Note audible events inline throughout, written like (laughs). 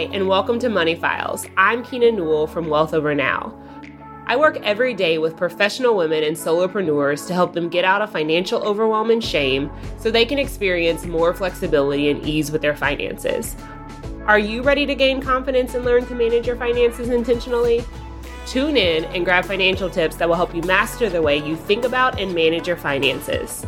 Hi, and welcome to Money Files. I'm Keena Newell from Wealth Over Now. I work every day with professional women and solopreneurs to help them get out of financial overwhelm and shame so they can experience more flexibility and ease with their finances. Are you ready to gain confidence and learn to manage your finances intentionally? Tune in and grab financial tips that will help you master the way you think about and manage your finances.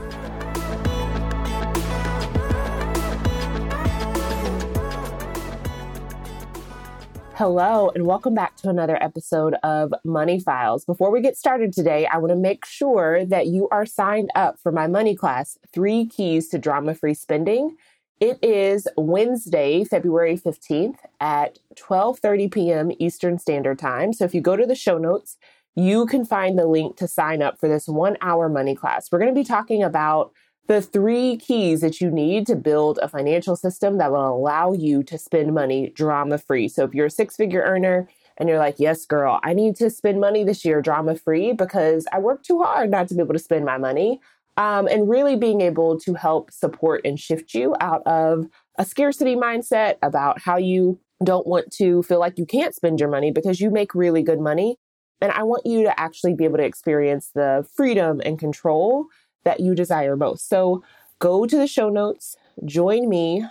Hello, and welcome back to another episode of Money Files. Before we get started today, I want to make sure that you are signed up for my money class, Three Keys to Drama Free Spending. It is Wednesday, February 15th at 12:30 p.m. Eastern Standard Time. So if you go to the show notes, you can find the link to sign up for this 1-hour money class. We're going to be talking about the three keys that you need to build a financial system that will allow you to spend money drama free. So if you're a six figure earner and you're like, yes, girl, I need to spend money this year drama free because I work too hard not to be able to spend my money. Um, and really being able to help support and shift you out of a scarcity mindset about how you don't want to feel like you can't spend your money because you make really good money. And I want you to actually be able to experience the freedom and control that you desire most. So go to the show notes, join me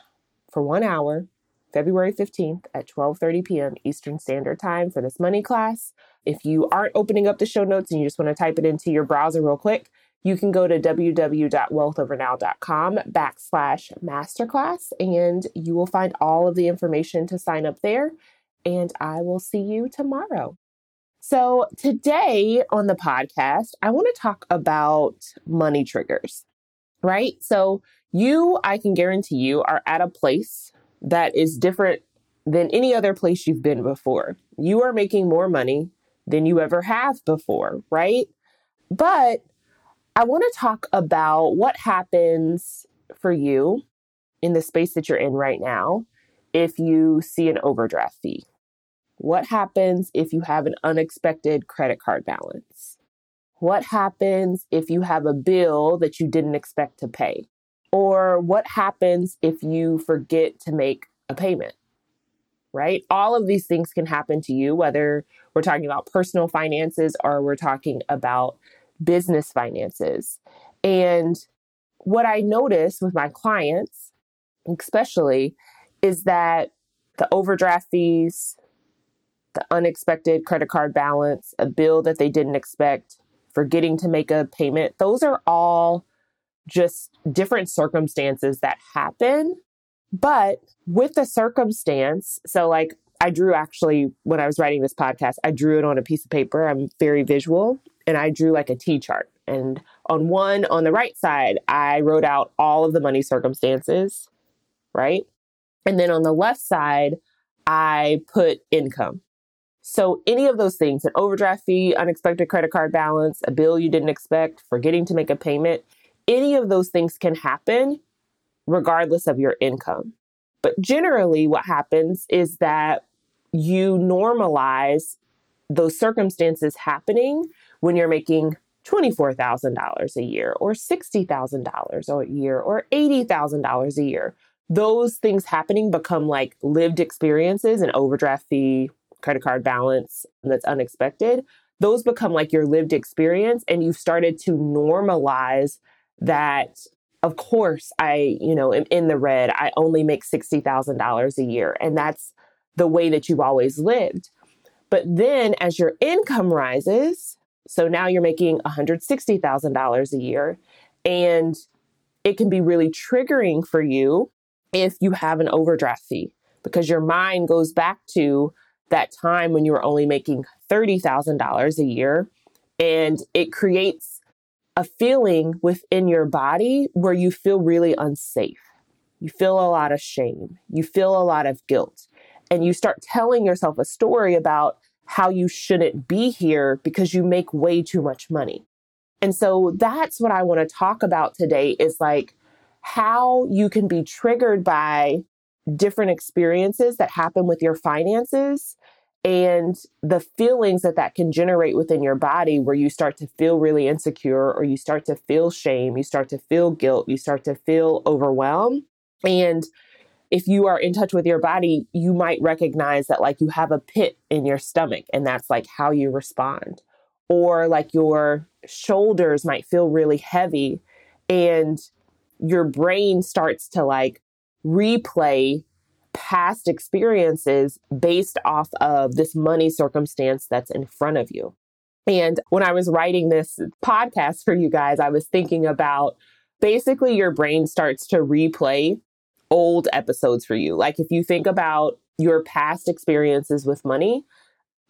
for one hour, February 15th at 12:30 p.m. Eastern Standard Time for this money class. If you aren't opening up the show notes and you just want to type it into your browser real quick, you can go to www.wealthovernow.com backslash masterclass and you will find all of the information to sign up there. And I will see you tomorrow. So, today on the podcast, I want to talk about money triggers, right? So, you, I can guarantee you, are at a place that is different than any other place you've been before. You are making more money than you ever have before, right? But I want to talk about what happens for you in the space that you're in right now if you see an overdraft fee. What happens if you have an unexpected credit card balance? What happens if you have a bill that you didn't expect to pay? Or what happens if you forget to make a payment? Right? All of these things can happen to you, whether we're talking about personal finances or we're talking about business finances. And what I notice with my clients, especially, is that the overdraft fees, the unexpected credit card balance, a bill that they didn't expect, forgetting to make a payment. Those are all just different circumstances that happen. But with the circumstance, so like I drew actually when I was writing this podcast, I drew it on a piece of paper. I'm very visual and I drew like a T chart. And on one, on the right side, I wrote out all of the money circumstances, right? And then on the left side, I put income. So, any of those things an overdraft fee, unexpected credit card balance, a bill you didn't expect, forgetting to make a payment any of those things can happen regardless of your income. But generally, what happens is that you normalize those circumstances happening when you're making $24,000 a year or $60,000 a year or $80,000 a year. Those things happening become like lived experiences, an overdraft fee, credit card balance that's unexpected, those become like your lived experience. And you've started to normalize that, of course, I, you know, am in the red. I only make $60,000 a year. And that's the way that you've always lived. But then as your income rises, so now you're making $160,000 a year, and it can be really triggering for you if you have an overdraft fee because your mind goes back to that time when you were only making $30,000 a year. And it creates a feeling within your body where you feel really unsafe. You feel a lot of shame. You feel a lot of guilt. And you start telling yourself a story about how you shouldn't be here because you make way too much money. And so that's what I want to talk about today is like how you can be triggered by different experiences that happen with your finances and the feelings that that can generate within your body where you start to feel really insecure or you start to feel shame you start to feel guilt you start to feel overwhelmed and if you are in touch with your body, you might recognize that like you have a pit in your stomach and that's like how you respond. Or like your shoulders might feel really heavy and your brain starts to like replay past experiences based off of this money circumstance that's in front of you. And when I was writing this podcast for you guys, I was thinking about basically your brain starts to replay old episodes for you. Like if you think about your past experiences with money,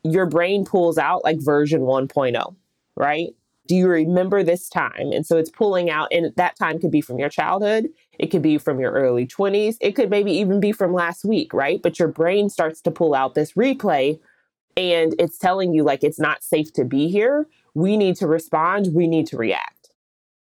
your brain pulls out like version 1.0, right? Do you remember this time? And so it's pulling out, and that time could be from your childhood, it could be from your early 20s, it could maybe even be from last week, right? But your brain starts to pull out this replay and it's telling you like it's not safe to be here. We need to respond, we need to react.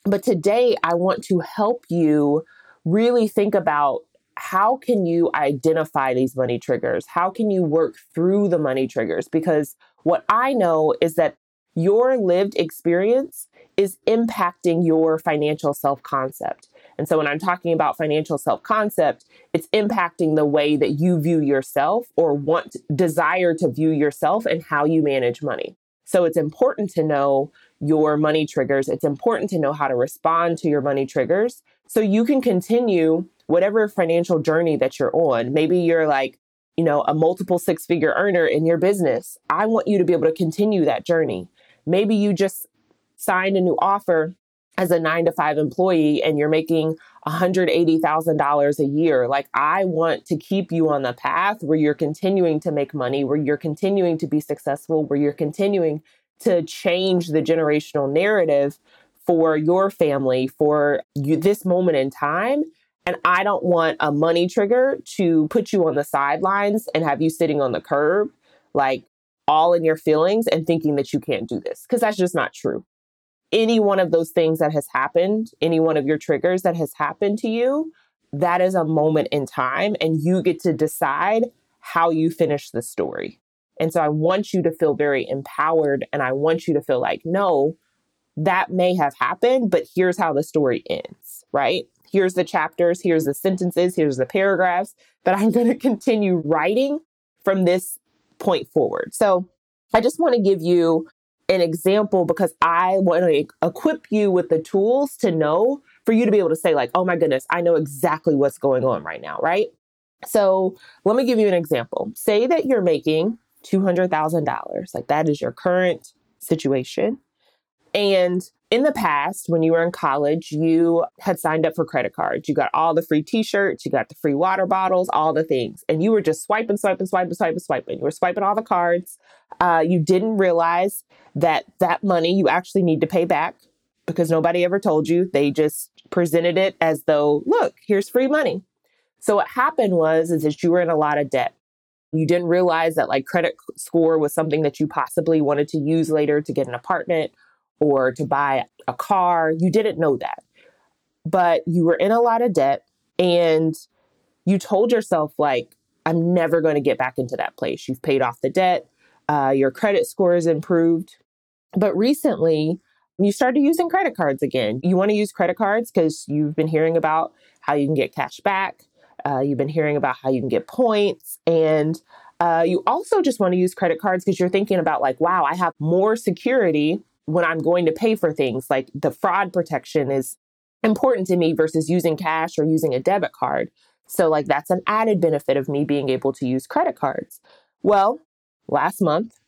But today I want to help you really think about how can you identify these money triggers? How can you work through the money triggers? Because what I know is that your lived experience is impacting your financial self concept. And so when I'm talking about financial self concept, it's impacting the way that you view yourself or want, desire to view yourself and how you manage money. So it's important to know your money triggers. It's important to know how to respond to your money triggers so you can continue whatever financial journey that you're on. Maybe you're like, you know, a multiple six figure earner in your business. I want you to be able to continue that journey. Maybe you just signed a new offer as a nine to five employee and you're making $180,000 a year. Like, I want to keep you on the path where you're continuing to make money, where you're continuing to be successful, where you're continuing to change the generational narrative for your family, for you, this moment in time. And I don't want a money trigger to put you on the sidelines and have you sitting on the curb, like all in your feelings and thinking that you can't do this, because that's just not true. Any one of those things that has happened, any one of your triggers that has happened to you, that is a moment in time, and you get to decide how you finish the story. And so I want you to feel very empowered and I want you to feel like, no, that may have happened, but here's how the story ends, right? Here's the chapters, here's the sentences, here's the paragraphs that I'm going to continue writing from this point forward. So I just want to give you an example because I want to equip you with the tools to know for you to be able to say, like, oh my goodness, I know exactly what's going on right now, right? So let me give you an example. Say that you're making $200,000. Like that is your current situation. And in the past, when you were in college, you had signed up for credit cards. You got all the free t shirts, you got the free water bottles, all the things. And you were just swiping, swiping, swiping, swiping, swiping. You were swiping all the cards. Uh, you didn't realize that that money you actually need to pay back because nobody ever told you. They just presented it as though, look, here's free money. So what happened was is that you were in a lot of debt you didn't realize that like credit score was something that you possibly wanted to use later to get an apartment or to buy a car. You didn't know that. But you were in a lot of debt and you told yourself, like, I'm never going to get back into that place. You've paid off the debt, uh, your credit score is improved. But recently, you started using credit cards again. You want to use credit cards because you've been hearing about how you can get cash back. Uh, you've been hearing about how you can get points. And uh, you also just want to use credit cards because you're thinking about, like, wow, I have more security when I'm going to pay for things. Like the fraud protection is important to me versus using cash or using a debit card. So, like, that's an added benefit of me being able to use credit cards. Well, last month,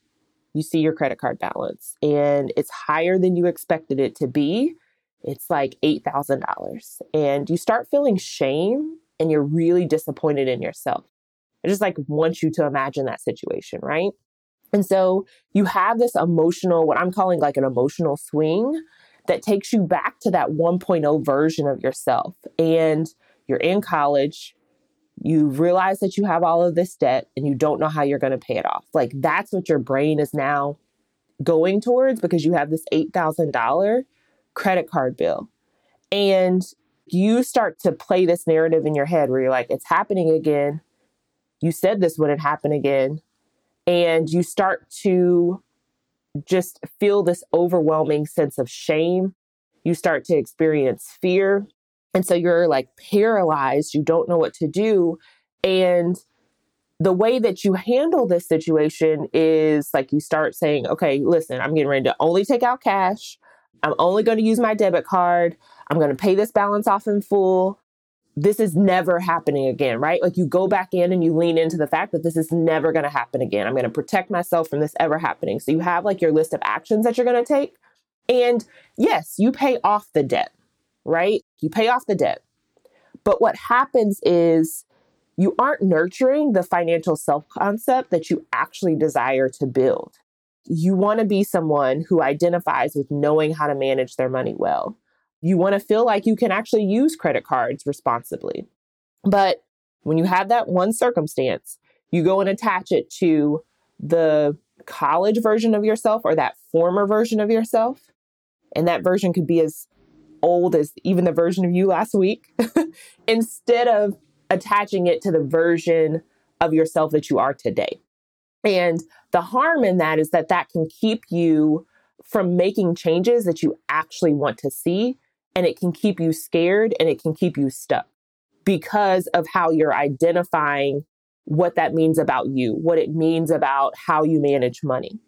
you see your credit card balance and it's higher than you expected it to be. It's like $8,000. And you start feeling shame and you're really disappointed in yourself. I just like want you to imagine that situation, right? And so you have this emotional, what I'm calling like an emotional swing that takes you back to that 1.0 version of yourself. And you're in college, you realize that you have all of this debt and you don't know how you're going to pay it off. Like that's what your brain is now going towards because you have this $8,000 credit card bill. And you start to play this narrative in your head where you're like, it's happening again. You said this wouldn't happen again. And you start to just feel this overwhelming sense of shame. You start to experience fear. And so you're like paralyzed. You don't know what to do. And the way that you handle this situation is like you start saying, okay, listen, I'm getting ready to only take out cash. I'm only going to use my debit card. I'm going to pay this balance off in full. This is never happening again, right? Like you go back in and you lean into the fact that this is never going to happen again. I'm going to protect myself from this ever happening. So you have like your list of actions that you're going to take. And yes, you pay off the debt, right? You pay off the debt. But what happens is you aren't nurturing the financial self concept that you actually desire to build. You want to be someone who identifies with knowing how to manage their money well. You want to feel like you can actually use credit cards responsibly. But when you have that one circumstance, you go and attach it to the college version of yourself or that former version of yourself. And that version could be as old as even the version of you last week. (laughs) Instead of attaching it to the version of yourself that you are today. And the harm in that is that that can keep you from making changes that you actually want to see. And it can keep you scared and it can keep you stuck because of how you're identifying what that means about you, what it means about how you manage money,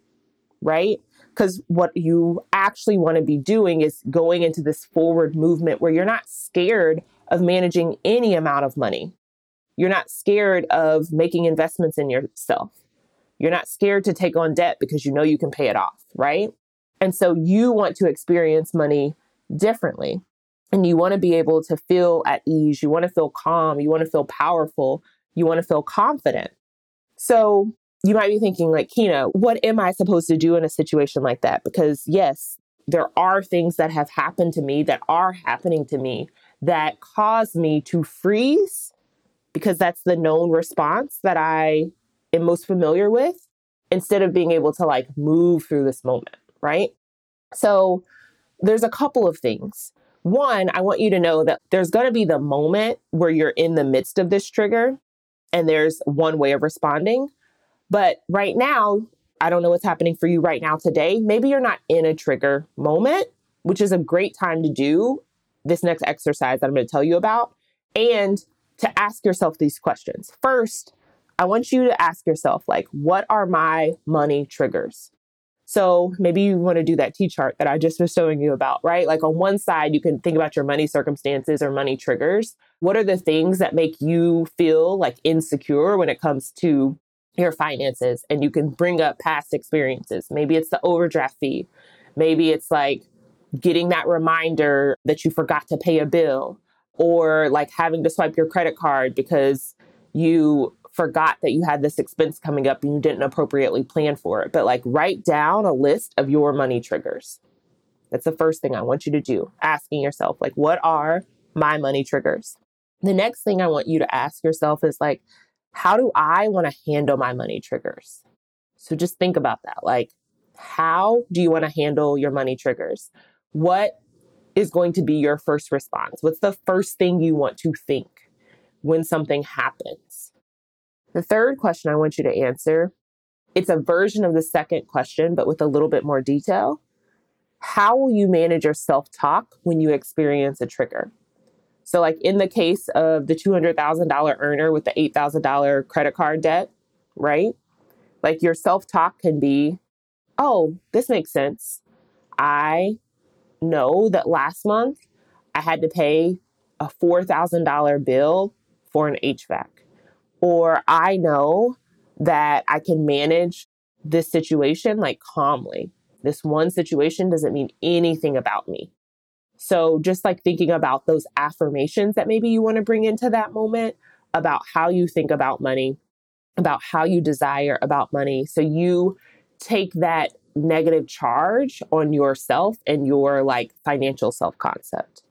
right? Because what you actually want to be doing is going into this forward movement where you're not scared of managing any amount of money. You're not scared of making investments in yourself. You're not scared to take on debt because you know you can pay it off, right? And so you want to experience money differently. And you want to be able to feel at ease. You want to feel calm. You want to feel powerful. You want to feel confident. So you might be thinking, like, Kina, what am I supposed to do in a situation like that? Because, yes, there are things that have happened to me that are happening to me that cause me to freeze because that's the known response that I am most familiar with instead of being able to like move through this moment, right? So there's a couple of things. One, I want you to know that there's going to be the moment where you're in the midst of this trigger and there's one way of responding. But right now, I don't know what's happening for you right now today. Maybe you're not in a trigger moment, which is a great time to do this next exercise that I'm going to tell you about. And to ask yourself these questions. First, I want you to ask yourself, like, what are my money triggers? So maybe you want to do that T chart that I just was showing you about, right? Like on one side, you can think about your money circumstances or money triggers. What are the things that make you feel like insecure when it comes to your finances? And you can bring up past experiences. Maybe it's the overdraft fee. Maybe it's like getting that reminder that you forgot to pay a bill or like having to swipe your credit card because you forgot that you had this expense coming up and you didn't appropriately plan for it. But like write down a list of your money triggers. That's the first thing I want you to do. Asking yourself, like, what are my money triggers? The next thing I want you to ask yourself is like, how do I want to handle my money triggers? So just think about that. Like, how do you want to handle your money triggers? What is going to be your first response? What's the first thing you want to think when something happens? The third question I want you to answer, it's a version of the second question, but with a little bit more detail. How will you manage your self talk when you experience a trigger? So, like in the case of the $200,000 earner with the $8,000 credit card debt, right? Like your self talk can be, oh, this makes sense. I know that last month I had to pay a $4,000 bill for an HVAC. Or I know that I can manage this situation like calmly. This one situation doesn't mean anything about me. So, just like thinking about those affirmations that maybe you want to bring into that moment about how you think about money, about how you desire about money. So, you take that negative charge on yourself and your like financial self concept.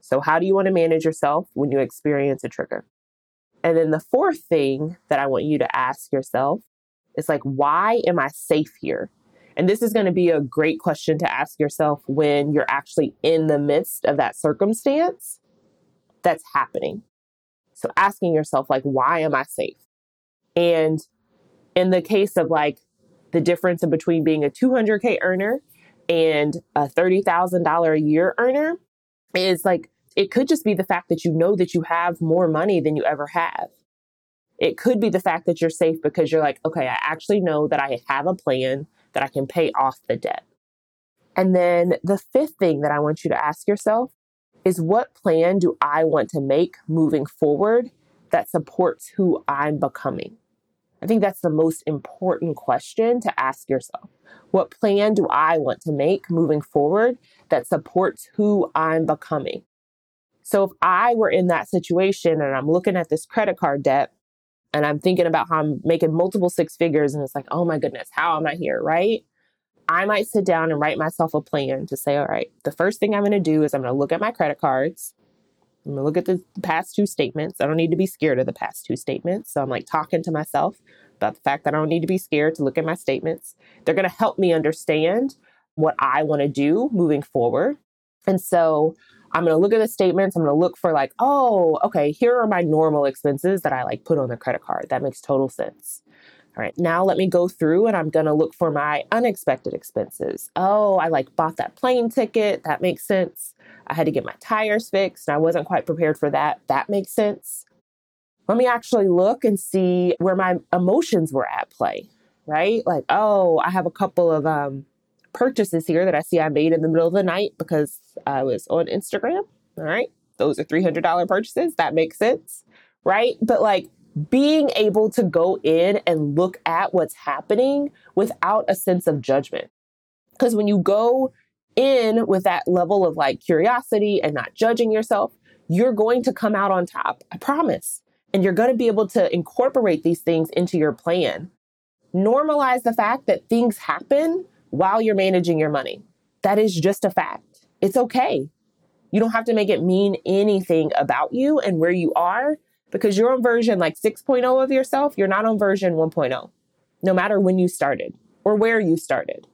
So, how do you want to manage yourself when you experience a trigger? And then the fourth thing that I want you to ask yourself is like, why am I safe here? And this is going to be a great question to ask yourself when you're actually in the midst of that circumstance that's happening. So, asking yourself, like, why am I safe? And in the case of like the difference in between being a 200K earner and a $30,000 a year earner is like, it could just be the fact that you know that you have more money than you ever have. It could be the fact that you're safe because you're like, okay, I actually know that I have a plan that I can pay off the debt. And then the fifth thing that I want you to ask yourself is what plan do I want to make moving forward that supports who I'm becoming? I think that's the most important question to ask yourself. What plan do I want to make moving forward that supports who I'm becoming? So if I were in that situation and I'm looking at this credit card debt and I'm thinking about how I'm making multiple six figures and it's like, oh my goodness, how am I here? Right. I might sit down and write myself a plan to say, all right, the first thing I'm going to do is I'm going to look at my credit cards. I'm going to look at the past two statements. I don't need to be scared of the past two statements. So I'm like talking to myself about the fact that I don't need to be scared to look at my statements. They're going to help me understand what I want to do moving forward. And so I'm going to look at the statements. I'm going to look for like, oh, okay, here are my normal expenses that I like put on the credit card. That makes total sense. All right, now let me go through and I'm going to look for my unexpected expenses. Oh, I like bought that plane ticket. That makes sense. I had to get my tires fixed and I wasn't quite prepared for that. That makes sense. Let me actually look and see where my emotions were at play, right? Like, oh, I have a couple of um, purchases here that I see I made in the middle of the night because I was on Instagram. All right. Those are $300 purchases. That makes sense. Right. But like being able to go in and look at what's happening without a sense of judgment. Because when you go in with that level of like curiosity and not judging yourself, you're going to come out on top. I promise. And you're going to be able to incorporate these things into your plan. Normalize the fact that things happen while you're managing your money. That is just a fact. It's okay. You don't have to make it mean anything about you and where you are because you're on version like 6.0 of yourself. You're not on version 1.0, no matter when you started or where you started.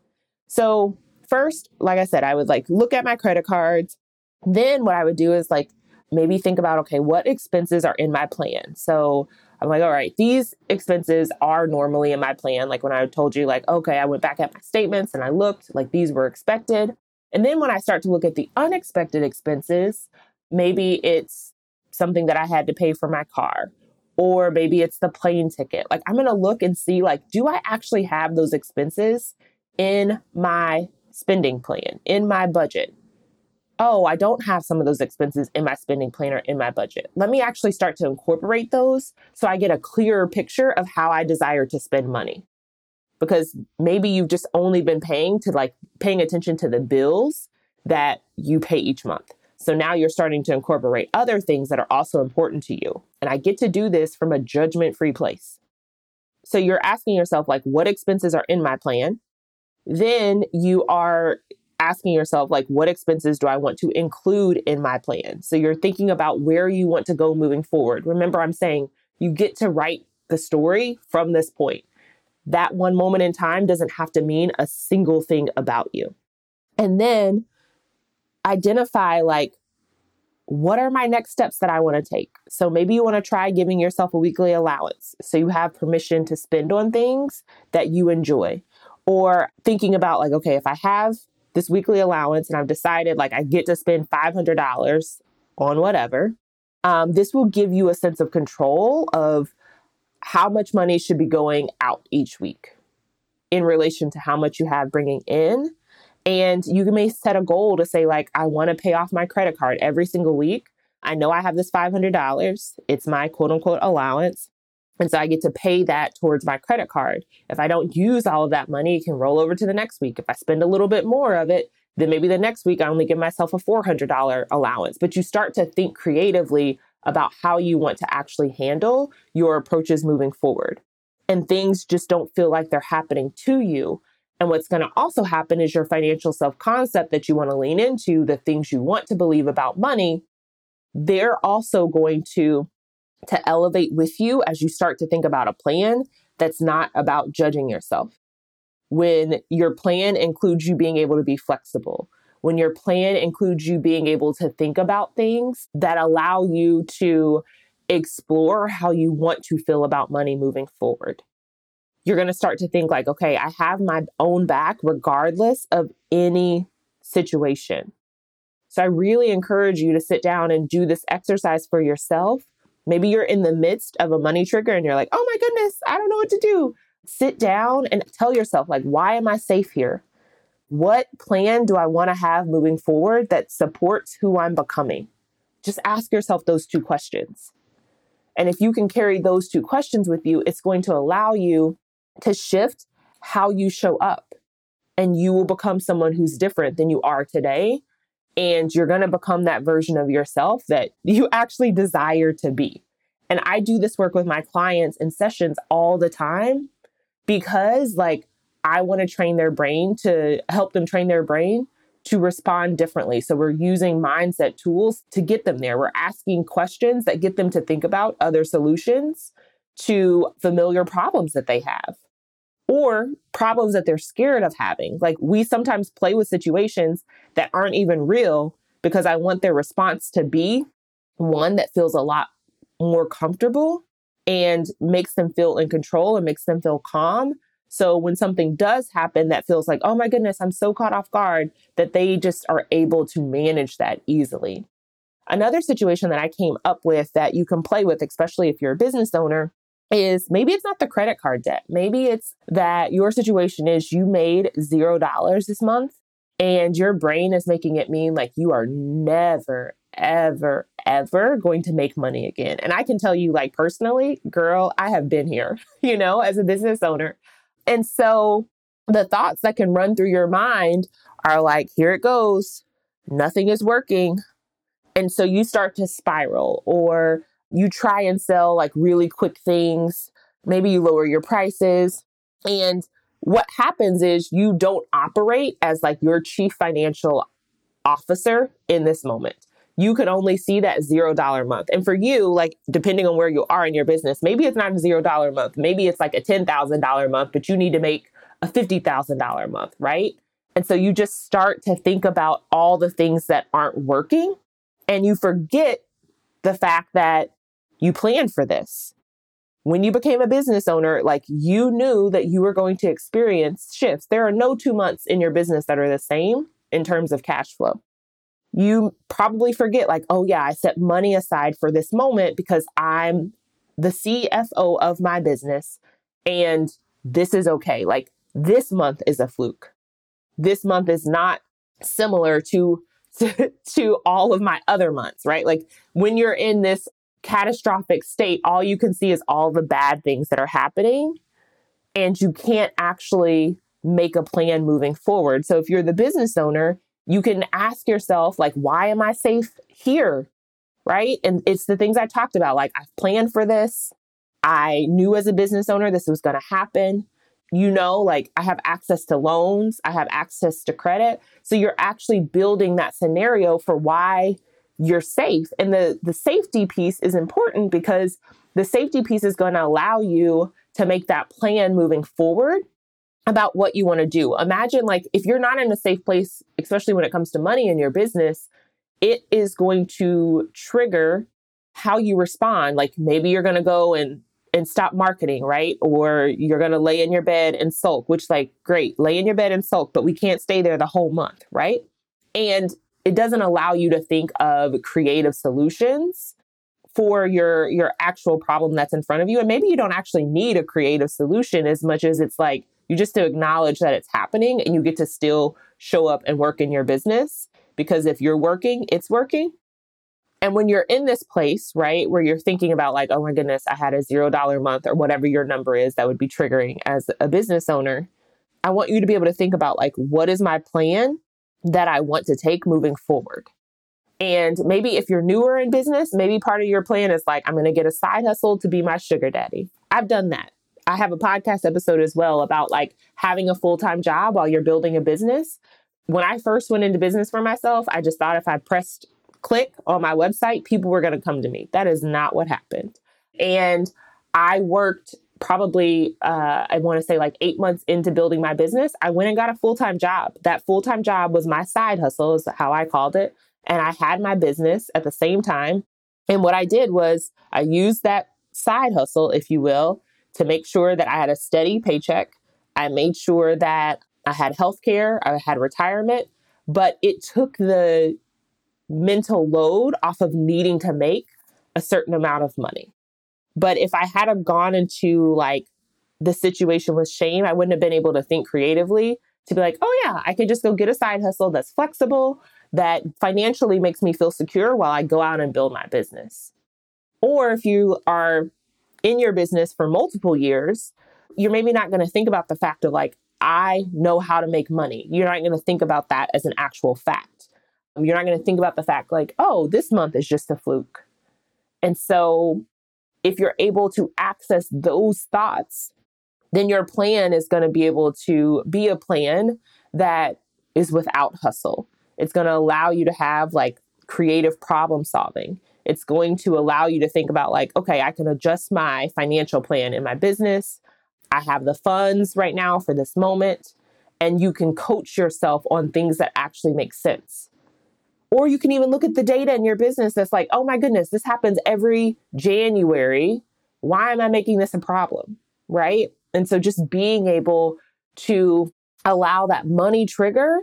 So, first, like I said, I would like look at my credit cards. Then, what I would do is like maybe think about okay, what expenses are in my plan? So, I'm like, all right, these expenses are normally in my plan. Like when I told you, like, okay, I went back at my statements and I looked, like these were expected. And then when I start to look at the unexpected expenses, maybe it's something that I had to pay for my car, or maybe it's the plane ticket. Like I'm going to look and see, like, do I actually have those expenses in my spending plan, in my budget? Oh, I don't have some of those expenses in my spending plan or in my budget. Let me actually start to incorporate those so I get a clearer picture of how I desire to spend money. Because maybe you've just only been paying to like paying attention to the bills that you pay each month. So now you're starting to incorporate other things that are also important to you. And I get to do this from a judgment free place. So you're asking yourself, like, what expenses are in my plan? Then you are asking yourself like what expenses do I want to include in my plan? So you're thinking about where you want to go moving forward. Remember I'm saying you get to write the story from this point. That one moment in time doesn't have to mean a single thing about you. And then identify like what are my next steps that I want to take? So maybe you want to try giving yourself a weekly allowance so you have permission to spend on things that you enjoy. Or thinking about like, okay, if I have this weekly allowance and I've decided like I get to spend $500 on whatever, um, this will give you a sense of control of how much money should be going out each week in relation to how much you have bringing in. And you may set a goal to say, like, I want to pay off my credit card every single week. I know I have this $500. It's my quote unquote allowance. And so I get to pay that towards my credit card. If I don't use all of that money, it can roll over to the next week. If I spend a little bit more of it, then maybe the next week I only give myself a $400 allowance. But you start to think creatively about how you want to actually handle your approaches moving forward. And things just don't feel like they're happening to you. And what's going to also happen is your financial self concept that you want to lean into, the things you want to believe about money, they're also going to to elevate with you as you start to think about a plan that's not about judging yourself. When your plan includes you being able to be flexible, when your plan includes you being able to think about things that allow you to explore how you want to feel about money moving forward. You're going to start to think like, okay, I have my own back regardless of any situation. So I really encourage you to sit down and do this exercise for yourself Maybe you're in the midst of a money trigger and you're like, oh my goodness, I don't know what to do. Sit down and tell yourself, like, why am I safe here? What plan do I want to have moving forward that supports who I'm becoming? Just ask yourself those two questions. And if you can carry those two questions with you, it's going to allow you to shift how you show up. And you will become someone who's different than you are today. And you're going to become that version of yourself that you (laughs) actually desire to be. And I do this work with my clients in sessions all the time because, like, I want to train their brain to help them train their brain to respond differently. So we're using mindset tools to get them there. We're asking questions that get them to think about other solutions to familiar problems that they have or problems that they're scared of having. Like we sometimes play with situations that aren't even real because I want their response to be one that feels a lot more comfortable and makes them feel in control and makes them feel calm so when something does happen that feels like, oh my goodness, I'm so caught off guard, that they just are able to manage that easily. Another situation that I came up with that you can play with, especially if you're a business owner, is maybe it's not the credit card debt. Maybe it's that your situation is you made zero dollars this month and your brain is making it mean like you are never, ever, ever going to make money again. And I can tell you, like personally, girl, I have been here, (laughs) you know, as a business owner. And so the thoughts that can run through your mind are like, here it goes, nothing is working. And so you start to spiral, or you try and sell like really quick things. Maybe you lower your prices. And what happens is you don't operate as like your chief financial officer in this moment you could only see that zero dollar month. And for you, like depending on where you are in your business, maybe it's not a zero dollar month. Maybe it's like a $10,000 month, but you need to make a $50,000 month, right? And so you just start to think about all the things that aren't working and you forget the fact that you planned for this. When you became a business owner, like you knew that you were going to experience shifts. There are no two months in your business that are the same in terms of cash flow you probably forget, like, oh, yeah, I set money aside for this moment because I'm the CFO of my business and this is okay. Like, this month is a fluke. This month is not similar to, to, (laughs) to all of my other months, right? Like, when you're in this catastrophic state, all you can see is all the bad things that are happening and you can't actually make a plan moving forward. So if you're the business owner, you can ask yourself, like, why am I safe here? Right. And it's the things I talked about. Like, I've planned for this. I knew as a business owner this was going to happen. You know, like I have access to loans, I have access to credit. So you're actually building that scenario for why you're safe. And the, the safety piece is important because the safety piece is going to allow you to make that plan moving forward about what you want to do. Imagine like if you're not in a safe place, especially when it comes to money in your business, it is going to trigger how you respond. Like maybe you're going to go and and stop marketing, right? Or you're going to lay in your bed and sulk, which like great, lay in your bed and sulk, but we can't stay there the whole month, right? And it doesn't allow you to think of creative solutions for your your actual problem that's in front of you and maybe you don't actually need a creative solution as much as it's like you just to acknowledge that it's happening and you get to still show up and work in your business because if you're working, it's working. And when you're in this place, right, where you're thinking about like, oh my goodness, I had a zero dollar month or whatever your number is that would be triggering as a business owner, I want you to be able to think about like, what is my plan that I want to take moving forward? And maybe if you're newer in business, maybe part of your plan is like, I'm going to get a side hustle to be my sugar daddy. I've done that. I have a podcast episode as well about like having a full time job while you're building a business. When I first went into business for myself, I just thought if I pressed click on my website, people were going to come to me. That is not what happened. And I worked probably, uh, I want to say like eight months into building my business. I went and got a full time job. That full time job was my side hustle, is how I called it. And I had my business at the same time. And what I did was I used that side hustle, if you will, to make sure that I had a steady paycheck. I made sure that I had health care, I had retirement, but it took the mental load off of needing to make a certain amount of money. But if I had gone into like the situation with shame, I wouldn't have been able to think creatively to be like, oh, yeah, I could just go get a side hustle that's flexible, that financially makes me feel secure while I go out and build my business. Or if you are in your business for multiple years, you're maybe not going to think about the fact of like, I know how to make money. You're not going to think about that as an actual fact. You're not going to think about the fact like, oh, this month is just a fluke. And so if you're able to access those thoughts, then your plan is going to be able to be a plan that is without hustle. It's going to allow you to have like creative problem solving. It's going to allow you to think about, like, okay, I can adjust my financial plan in my business. I have the funds right now for this moment. And you can coach yourself on things that actually make sense. Or you can even look at the data in your business that's like, oh my goodness, this happens every January. Why am I making this a problem? Right. And so just being able to allow that money trigger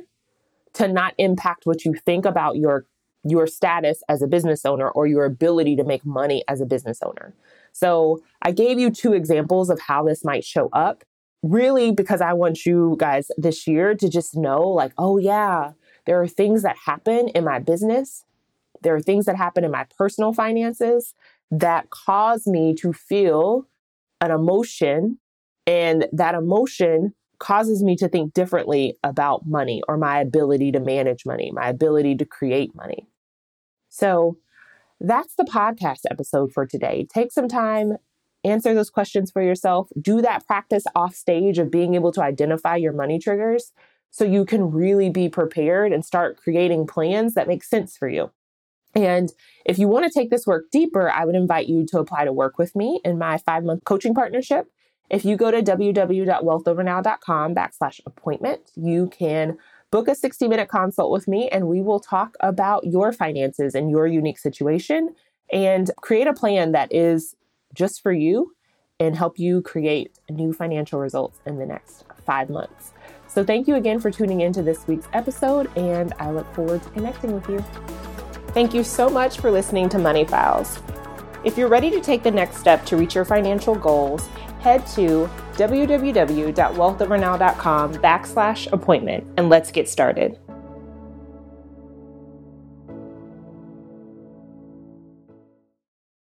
to not impact what you think about your your status as a business owner or your ability to make money as a business owner. So, I gave you two examples of how this might show up, really because I want you guys this year to just know like, oh yeah, there are things that happen in my business. There are things that happen in my personal finances that cause me to feel an emotion and that emotion causes me to think differently about money or my ability to manage money, my ability to create money. So that's the podcast episode for today. Take some time, answer those questions for yourself, do that practice off stage of being able to identify your money triggers so you can really be prepared and start creating plans that make sense for you. And if you want to take this work deeper, I would invite you to apply to work with me in my five month coaching partnership. If you go to www.wealthovernow.com backslash appointment, you can book a 60 minute consult with me and we will talk about your finances and your unique situation and create a plan that is just for you and help you create new financial results in the next five months. So, thank you again for tuning into this week's episode, and I look forward to connecting with you. Thank you so much for listening to Money Files. If you're ready to take the next step to reach your financial goals, head to www.wealthovernow.com backslash appointment and let's get started.